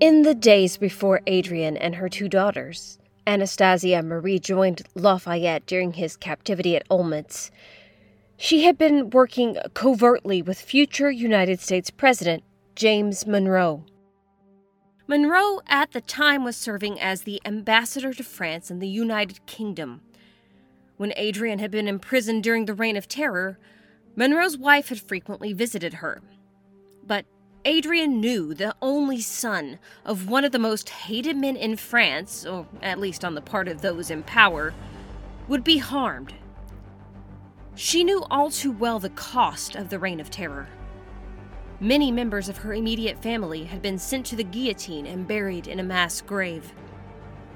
In the days before Adrienne and her two daughters, Anastasia Marie joined Lafayette during his captivity at Olmütz, she had been working covertly with future United States President James Monroe. Monroe at the time was serving as the ambassador to France and the United Kingdom. When Adrienne had been imprisoned during the Reign of Terror, Monroe's wife had frequently visited her. But Adrienne knew the only son of one of the most hated men in France, or at least on the part of those in power, would be harmed. She knew all too well the cost of the Reign of Terror. Many members of her immediate family had been sent to the guillotine and buried in a mass grave.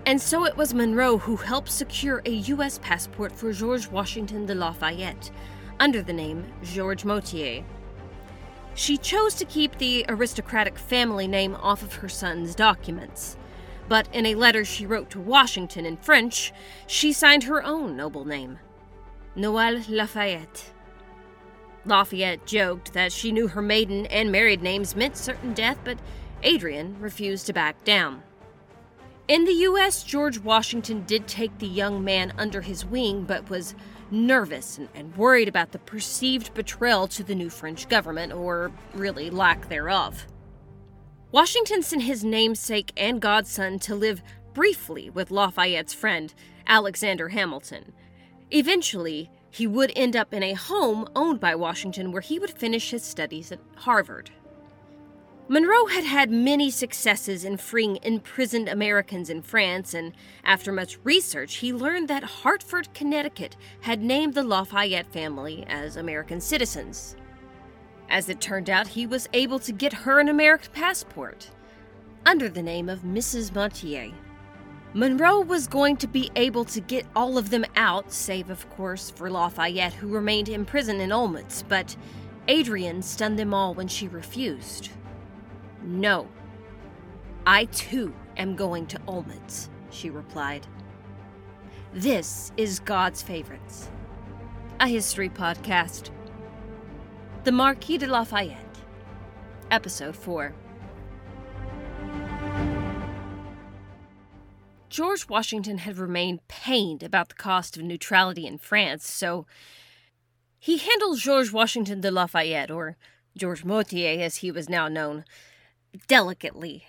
And so it was Monroe who helped secure a U.S. passport for George Washington de Lafayette under the name Georges Motier. She chose to keep the aristocratic family name off of her son's documents. But in a letter she wrote to Washington in French, she signed her own noble name Noailles Lafayette. Lafayette joked that she knew her maiden and married names meant certain death, but Adrienne refused to back down. In the U.S., George Washington did take the young man under his wing, but was nervous and, and, worried about the perceived betrayal to the new French government, or really lack thereof. Washington sent his namesake and godson to live briefly with Lafayette's friend, Alexander Hamilton. Eventually, he would end up in a home owned by Washington where he would finish his studies at Harvard. Monroe had had many successes in freeing imprisoned Americans in France, and after much research, he learned that Hartford, Connecticut had named the Lafayette family as American citizens. As it turned out, he was able to get her an American passport under the name of Mrs. Motier. Monroe was going to be able to get all of them out, save, of course, for Lafayette, who remained imprisoned in Olmütz, but Adrienne stunned them all when she refused. No. I too am going to Olmütz, she replied. This is God's Favorites, a history podcast. The Marquis de Lafayette, Episode 4. George Washington had remained pained about the cost of neutrality in France, so he handled George Washington de Lafayette, or George Motier as he was now known, delicately.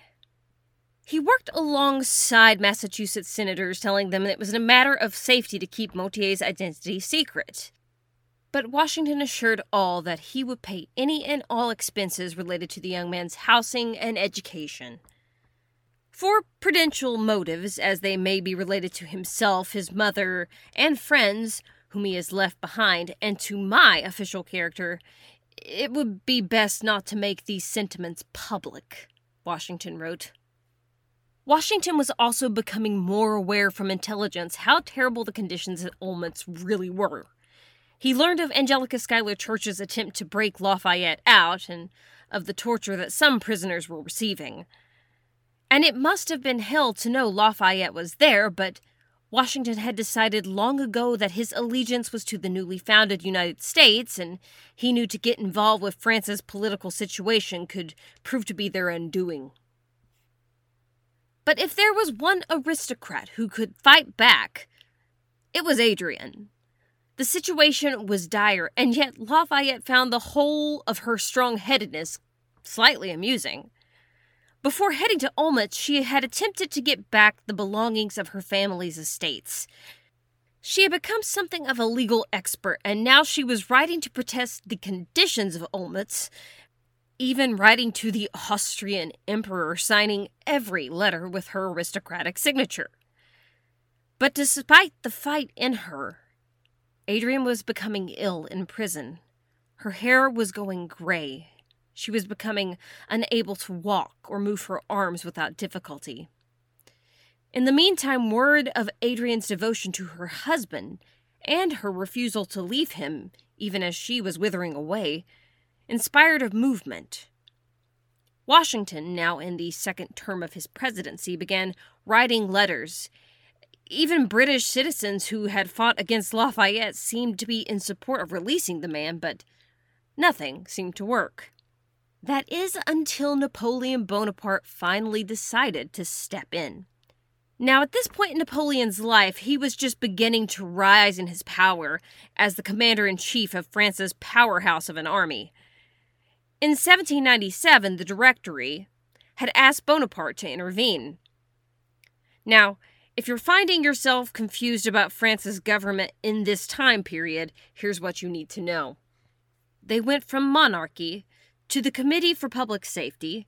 He worked alongside Massachusetts senators, telling them it was a matter of safety to keep Motier's identity secret. But Washington assured all that he would pay any and all expenses related to the young man's housing and education. For prudential motives, as they may be related to himself, his mother, and friends whom he has left behind, and to my official character, it would be best not to make these sentiments public, Washington wrote. Washington was also becoming more aware from intelligence how terrible the conditions at Olmütz really were. He learned of Angelica Schuyler Church's attempt to break Lafayette out and of the torture that some prisoners were receiving. And it must have been hell to know Lafayette was there, but Washington had decided long ago that his allegiance was to the newly founded United States, and he knew to get involved with France's political situation could prove to be their undoing. But if there was one aristocrat who could fight back, it was Adrienne. The situation was dire, and yet Lafayette found the whole of her strong headedness slightly amusing. Before heading to Olmütz, she had attempted to get back the belongings of her family's estates. She had become something of a legal expert, and now she was writing to protest the conditions of Olmütz, even writing to the Austrian emperor, signing every letter with her aristocratic signature. But despite the fight in her, Adrienne was becoming ill in prison. Her hair was going gray, she was becoming unable to walk or move her arms without difficulty. In the meantime, word of Adrienne's devotion to her husband and her refusal to leave him, even as she was withering away, inspired a movement. Washington, now in the second term of his presidency, began writing letters. Even British citizens who had fought against Lafayette seemed to be in support of releasing the man, but nothing seemed to work. That is until Napoleon Bonaparte finally decided to step in. Now, at this point in Napoleon's life, he was just beginning to rise in his power as the commander in chief of France's powerhouse of an army. In 1797, the Directory had asked Bonaparte to intervene. Now, if you're finding yourself confused about France's government in this time period, here's what you need to know. They went from monarchy to the Committee for Public Safety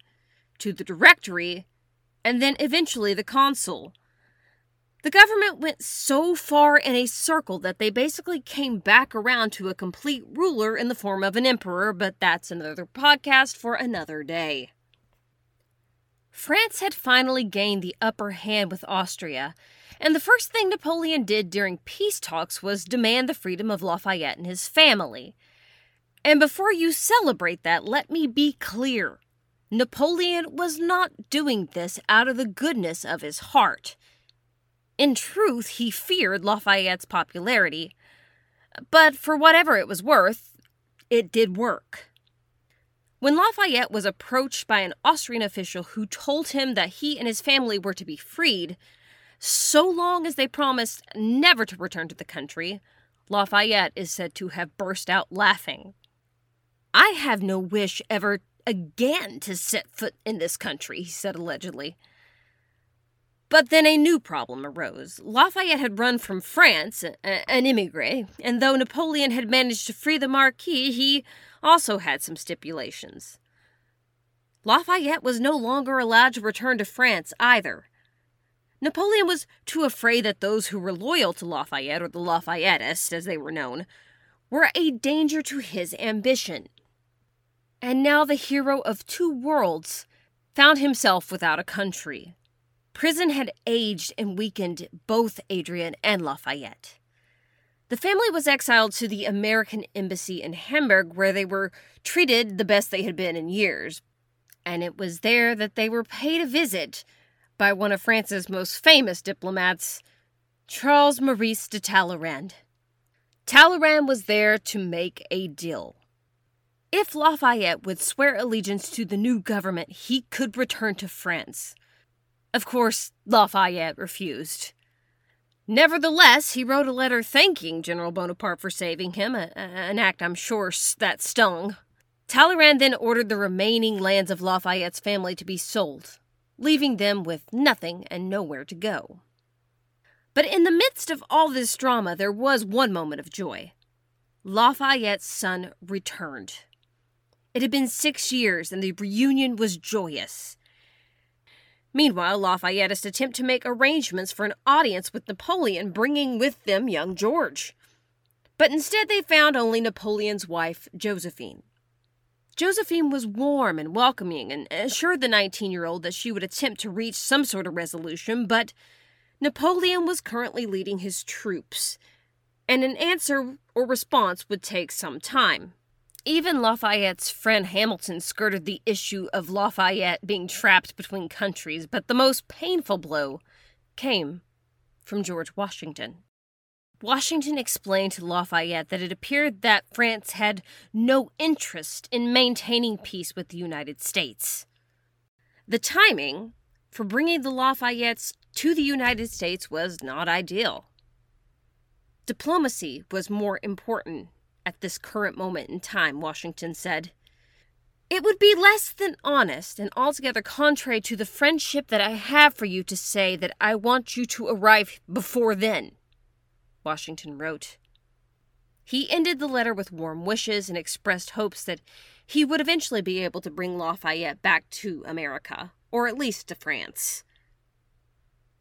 to the Directory and then eventually the Consul. The government went so far in a circle that they basically came back around to a complete ruler in the form of an emperor, but that's another podcast for another day. France had finally gained the upper hand with Austria, and the first thing Napoleon did during peace talks was demand the freedom of Lafayette and his family. And before you celebrate that, let me be clear Napoleon was not doing this out of the goodness of his heart. In truth, he feared Lafayette's popularity, but for whatever it was worth, it did work. When Lafayette was approached by an Austrian official who told him that he and his family were to be freed, so long as they promised never to return to the country, Lafayette is said to have burst out laughing. I have no wish ever again to set foot in this country, he said allegedly. But then a new problem arose. Lafayette had run from France, an emigre, and though Napoleon had managed to free the Marquis, he also had some stipulations. Lafayette was no longer allowed to return to France either. Napoleon was too afraid that those who were loyal to Lafayette, or the Lafayetteists as they were known, were a danger to his ambition. And now the hero of two worlds found himself without a country. Prison had aged and weakened both Adrienne and Lafayette. The family was exiled to the American embassy in Hamburg, where they were treated the best they had been in years. And it was there that they were paid a visit by one of France's most famous diplomats, Charles Maurice de Talleyrand. Talleyrand was there to make a deal. If Lafayette would swear allegiance to the new government, he could return to France. Of course, Lafayette refused. Nevertheless, he wrote a letter thanking General Bonaparte for saving him, a, an act I'm sure that stung. Talleyrand then ordered the remaining lands of Lafayette's family to be sold, leaving them with nothing and nowhere to go. But in the midst of all this drama, there was one moment of joy. Lafayette's son returned. It had been six years, and the reunion was joyous. Meanwhile, Lafayettist attempt to make arrangements for an audience with Napoleon, bringing with them young George. But instead, they found only Napoleon's wife, Josephine. Josephine was warm and welcoming and assured the 19 year old that she would attempt to reach some sort of resolution, but Napoleon was currently leading his troops, and an answer or response would take some time. Even Lafayette's friend Hamilton skirted the issue of Lafayette being trapped between countries, but the most painful blow came from George Washington. Washington explained to Lafayette that it appeared that France had no interest in maintaining peace with the United States. The timing for bringing the Lafayettes to the United States was not ideal. Diplomacy was more important at this current moment in time, Washington said. It would be less than honest and altogether contrary to the friendship that I have for you to say that I want you to arrive before then, Washington wrote. He ended the letter with warm wishes and expressed hopes that he would eventually be able to bring Lafayette back to America, or at least to France.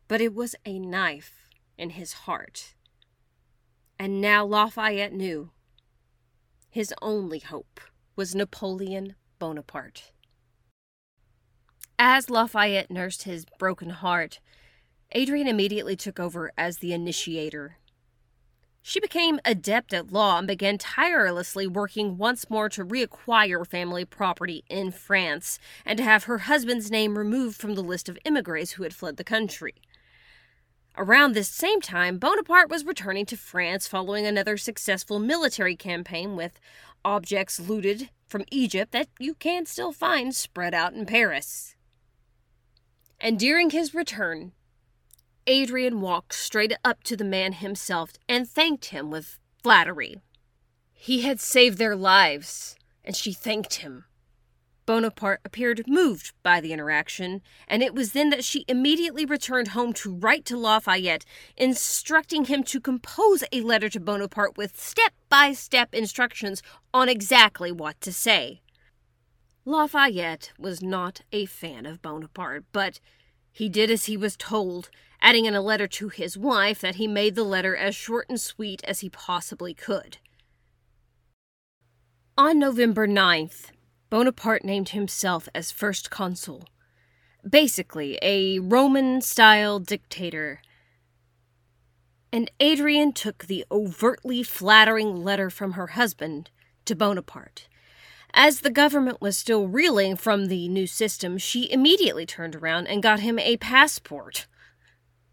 But it was a knife in his heart. And now Lafayette knew his only hope was Napoleon Bonaparte. As Lafayette nursed his broken heart, Adrienne immediately took over as the initiator. She became adept at law and began tirelessly working once more to reacquire family property in France and to have her husband's name removed from the list of immigrants who had fled the country. Around this same time, Bonaparte was returning to France following another successful military campaign with objects looted from Egypt that you can still find spread out in Paris. And during his return, Adrienne walked straight up to the man himself and thanked him with flattery. He had saved their lives, and she thanked him. Bonaparte appeared moved by the interaction, and it was then that she immediately returned home to write to Lafayette, instructing him to compose a letter to Bonaparte with step by step instructions on exactly what to say. Lafayette was not a fan of Bonaparte, but he did as he was told, adding in a letter to his wife that he made the letter as short and sweet as he possibly could. On November 9th, Bonaparte named himself as first consul. Basically, a Roman style dictator. And Adrienne took the overtly flattering letter from her husband to Bonaparte. As the government was still reeling from the new system, she immediately turned around and got him a passport.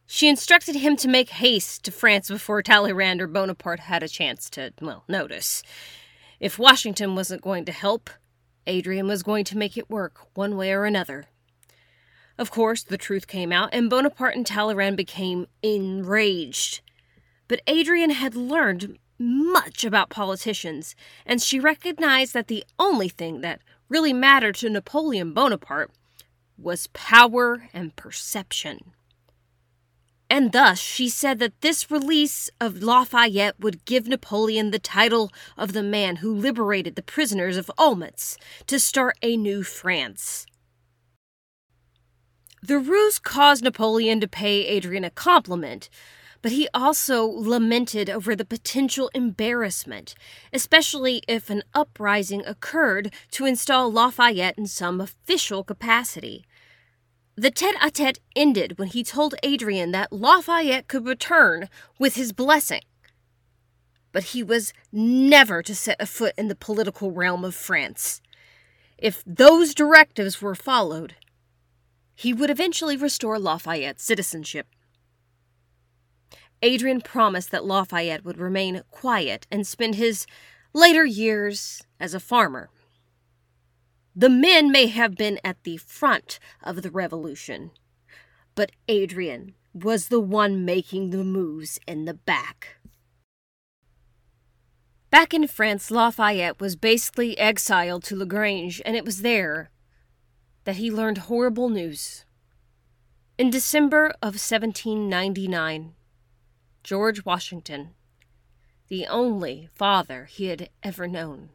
She instructed him to make haste to France before Talleyrand or Bonaparte had a chance to, well, notice. If Washington wasn't going to help, Adrienne was going to make it work, one way or another. Of course, the truth came out, and Bonaparte and Talleyrand became enraged. But Adrienne had learned much about politicians, and she recognized that the only thing that really mattered to Napoleon Bonaparte was power and perception and thus she said that this release of Lafayette would give Napoleon the title of the man who liberated the prisoners of Olmütz to start a new France. The ruse caused Napoleon to pay Adrienne a compliment, but he also lamented over the potential embarrassment, especially if an uprising occurred to install Lafayette in some official capacity. The tete a tete ended when he told Adrienne that Lafayette could return with his blessing. But he was never to set a foot in the political realm of France. If those directives were followed, he would eventually restore Lafayette's citizenship. Adrienne promised that Lafayette would remain quiet and spend his later years as a farmer. The men may have been at the front of the revolution, but Adrienne was the one making the moves in the back. Back in France, Lafayette was basically exiled to Lagrange, and it was there that he learned horrible news. In December of 1799, George Washington, the only father he had ever known,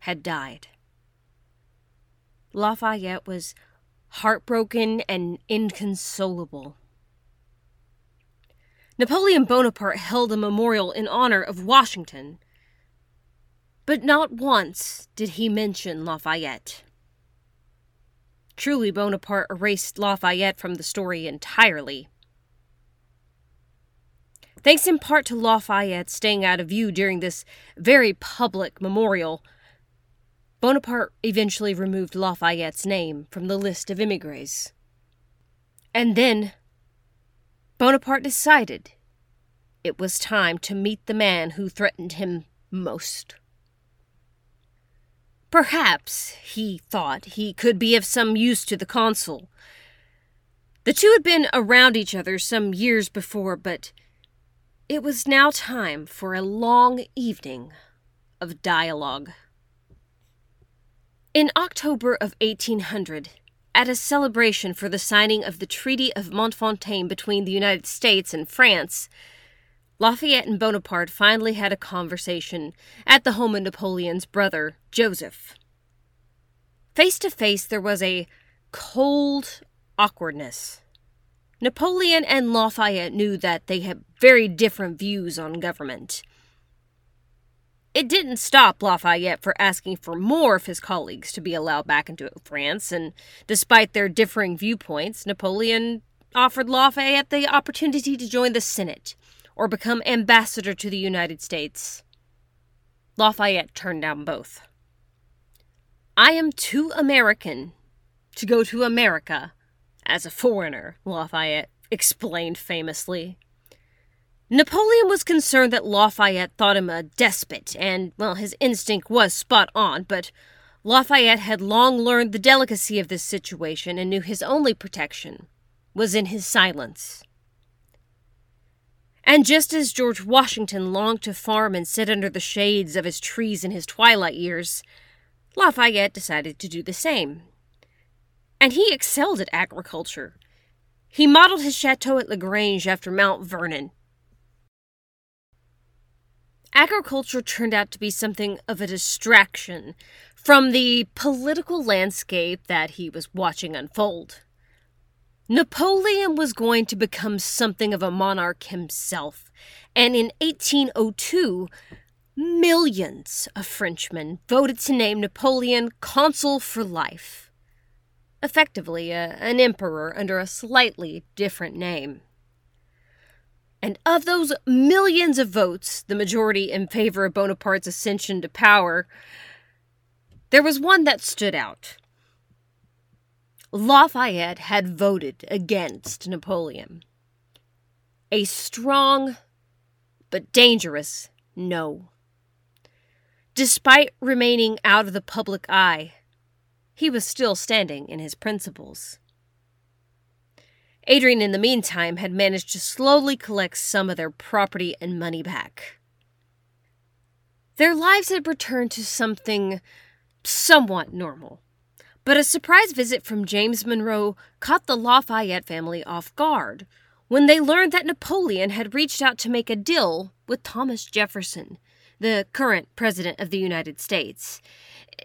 had died. Lafayette was heartbroken and inconsolable. Napoleon Bonaparte held a memorial in honor of Washington, but not once did he mention Lafayette. Truly, Bonaparte erased Lafayette from the story entirely. Thanks in part to Lafayette staying out of view during this very public memorial, Bonaparte eventually removed Lafayette's name from the list of emigres. And then Bonaparte decided it was time to meet the man who threatened him most. Perhaps, he thought, he could be of some use to the consul. The two had been around each other some years before, but it was now time for a long evening of dialogue. In October of 1800, at a celebration for the signing of the Treaty of Mortefontaine between the United States and France, Lafayette and Bonaparte finally had a conversation at the home of Napoleon's brother, Joseph. Face to face, there was a cold awkwardness. Napoleon and Lafayette knew that they had very different views on government. It didn't stop Lafayette for asking for more of his colleagues to be allowed back into France, and despite their differing viewpoints, Napoleon offered Lafayette the opportunity to join the Senate or become ambassador to the United States. Lafayette turned down both. I am too American to go to America as a foreigner, Lafayette explained famously. Napoleon was concerned that Lafayette thought him a despot, and, well, his instinct was spot on, but Lafayette had long learned the delicacy of this situation and knew his only protection was in his silence. And just as George Washington longed to farm and sit under the shades of his trees in his twilight years, Lafayette decided to do the same. And he excelled at agriculture. He modeled his chateau at Lagrange after Mount Vernon. Agriculture turned out to be something of a distraction from the political landscape that he was watching unfold. Napoleon was going to become something of a monarch himself, and in 1802, millions of Frenchmen voted to name Napoleon consul for life. Effectively, a, an emperor under a slightly different name. And of those millions of votes, the majority in favor of Bonaparte's ascension to power, there was one that stood out. Lafayette had voted against Napoleon. A strong but dangerous no. Despite remaining out of the public eye, he was still standing in his principles. Adrienne, in the meantime, had managed to slowly collect some of their property and money back. Their lives had returned to something somewhat normal. But a surprise visit from James Monroe caught the Lafayette family off guard when they learned that Napoleon had reached out to make a deal with Thomas Jefferson, the current President of the United States.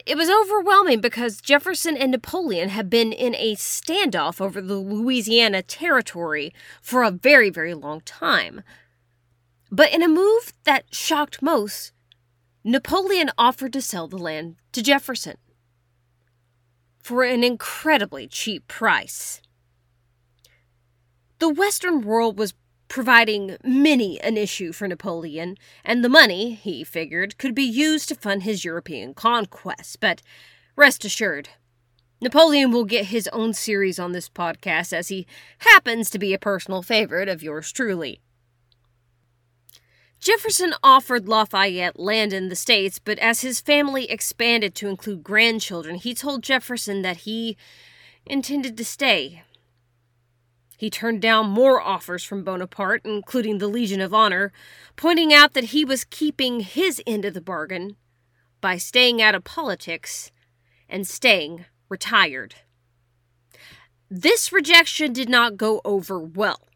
It was overwhelming because Jefferson and Napoleon had been in a standoff over the Louisiana Territory for a very, very long time. But in a move that shocked most, Napoleon offered to sell the land to Jefferson for an incredibly cheap price. The Western world was providing many an issue for Napoleon, and the money, he figured, could be used to fund his European conquests. But rest assured, Napoleon will get his own series on this podcast as he happens to be a personal favorite of yours truly. Jefferson offered Lafayette land in the States, but as his family expanded to include grandchildren, he told Jefferson that he intended to stay. He turned down more offers from Bonaparte, including the Legion of Honor, pointing out that he was keeping his end of the bargain by staying out of politics and staying retired. This rejection did not go over well.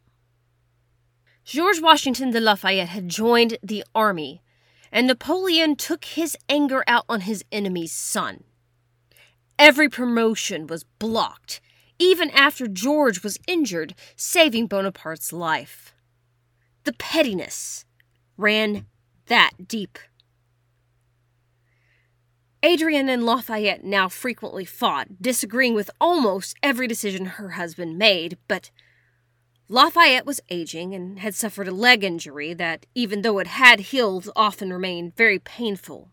George Washington de Lafayette had joined the army, and Napoleon took his anger out on his enemy's son. Every promotion was blocked, even after George was injured, saving Bonaparte's life. The pettiness ran that deep. Adrienne and Lafayette now frequently fought, disagreeing with almost every decision her husband made, but Lafayette was aging and had suffered a leg injury that, even though it had healed, often remained very painful.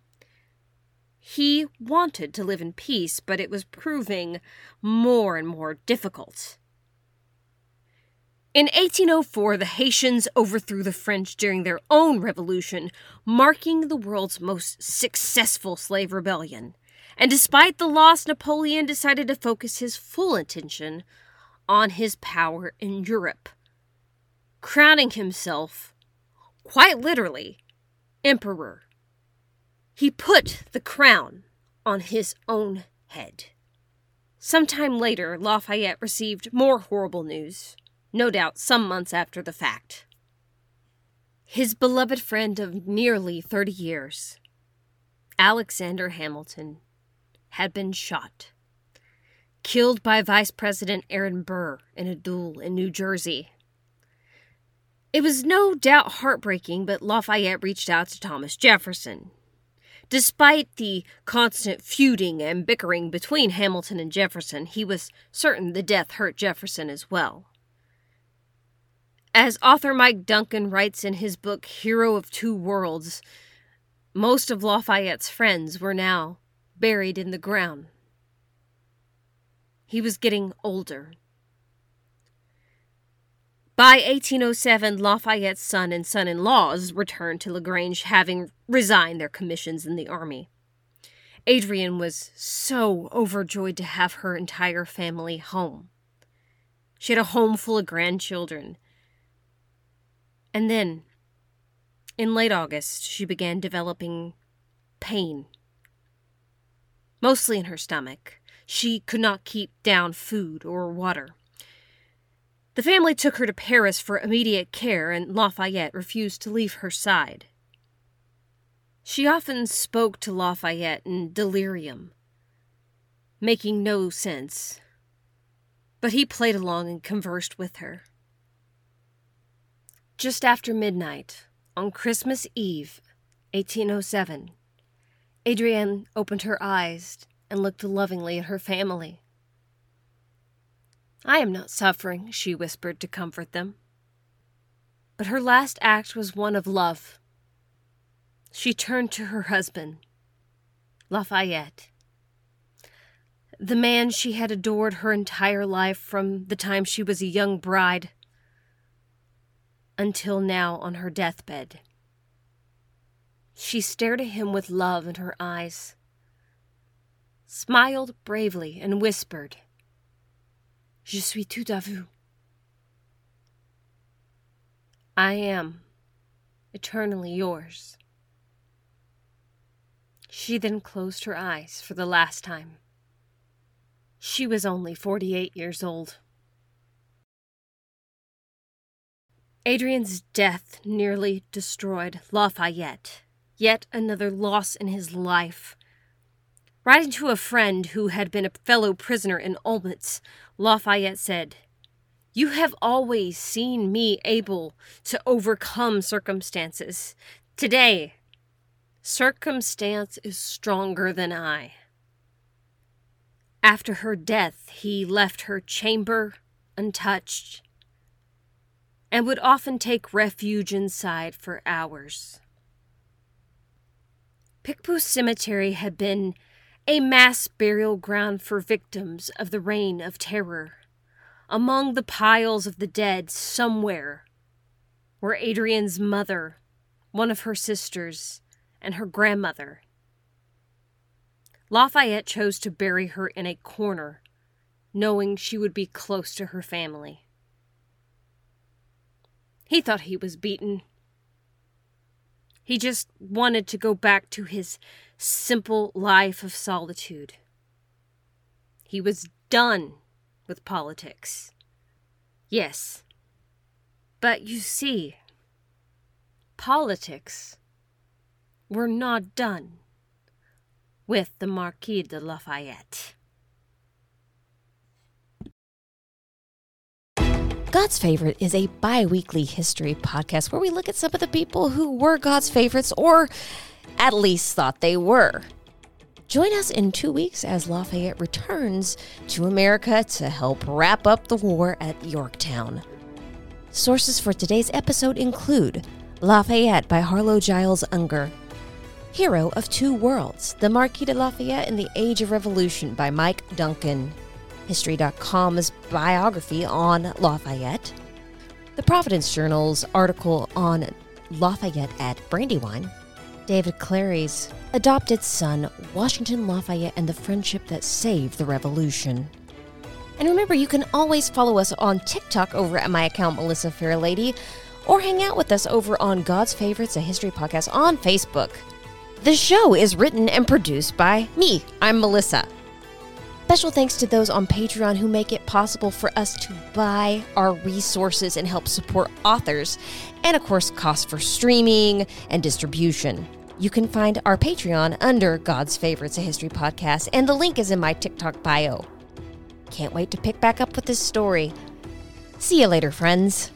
He wanted to live in peace, but it was proving more and more difficult. In 1804, the Haitians overthrew the French during their own revolution, marking the world's most successful slave rebellion. And despite the loss, Napoleon decided to focus his full attention on his power in Europe, crowning himself, quite literally, emperor. He put the crown on his own head. Sometime later, Lafayette received more horrible news, no doubt some months after the fact. His beloved friend of nearly 30 years, Alexander Hamilton, had been shot killed by Vice President Aaron Burr in a duel in New Jersey. It was no doubt heartbreaking, but Lafayette reached out to Thomas Jefferson. Despite the constant feuding and bickering between Hamilton and Jefferson, he was certain the death hurt Jefferson as well. As author Mike Duncan writes in his book Hero of Two Worlds, most of Lafayette's friends were now buried in the ground. He was getting older. By 1807, Lafayette's son and son in laws returned to LaGrange, having resigned their commissions in the army. Adrienne was so overjoyed to have her entire family home. She had a home full of grandchildren. And then, in late August, she began developing pain, mostly in her stomach. She could not keep down food or water. The family took her to Paris for immediate care, and Lafayette refused to leave her side. She often spoke to Lafayette in delirium, making no sense, but he played along and conversed with her. Just after midnight, on Christmas Eve, 1807, Adrienne opened her eyes and looked lovingly at her family. I am not suffering, she whispered to comfort them. But her last act was one of love. She turned to her husband, Lafayette, the man she had adored her entire life from the time she was a young bride until now on her deathbed. She stared at him with love in her eyes, smiled bravely, and whispered, Je suis tout à vous. I am eternally yours. She then closed her eyes for the last time. She was only 48 years old. Adrienne's death nearly destroyed Lafayette, yet another loss in his life Writing to a friend who had been a fellow prisoner in Olmütz, Lafayette said, You have always seen me able to overcome circumstances. Today, circumstance is stronger than I. After her death, he left her chamber untouched and would often take refuge inside for hours. Picpus Cemetery had been a mass burial ground for victims of the reign of terror. Among the piles of the dead, somewhere, were Adrienne's mother, one of her sisters, and her grandmother. Lafayette chose to bury her in a corner, knowing she would be close to her family. He thought he was beaten. He just wanted to go back to his simple life of solitude. He was done with politics. Yes. But you see, politics were not done with the Marquis de Lafayette. God's Favorite is a bi weekly history podcast where we look at some of the people who were God's favorites or at least thought they were. Join us in two weeks as Lafayette returns to America to help wrap up the war at Yorktown. Sources for today's episode include Lafayette by Harlow Giles Unger, Hero of Two Worlds, The Marquis de Lafayette in the Age of Revolution by Mike Duncan, History.com's biography on Lafayette, the Providence Journal's article on Lafayette at Brandywine, David Clary's adopted son, Washington Lafayette, and the friendship that saved the revolution. And remember, you can always follow us on TikTok over at my account, Melissa Fairlady, or hang out with us over on God's Favorites, a history podcast on Facebook. The show is written and produced by me. I'm Melissa. Special thanks to those on Patreon who make it possible for us to buy our resources and help support authors, and of course, costs for streaming and distribution. You can find our Patreon under God's Favorites, a history podcast, and the link is in my TikTok bio. Can't wait to pick back up with this story. See you later, friends.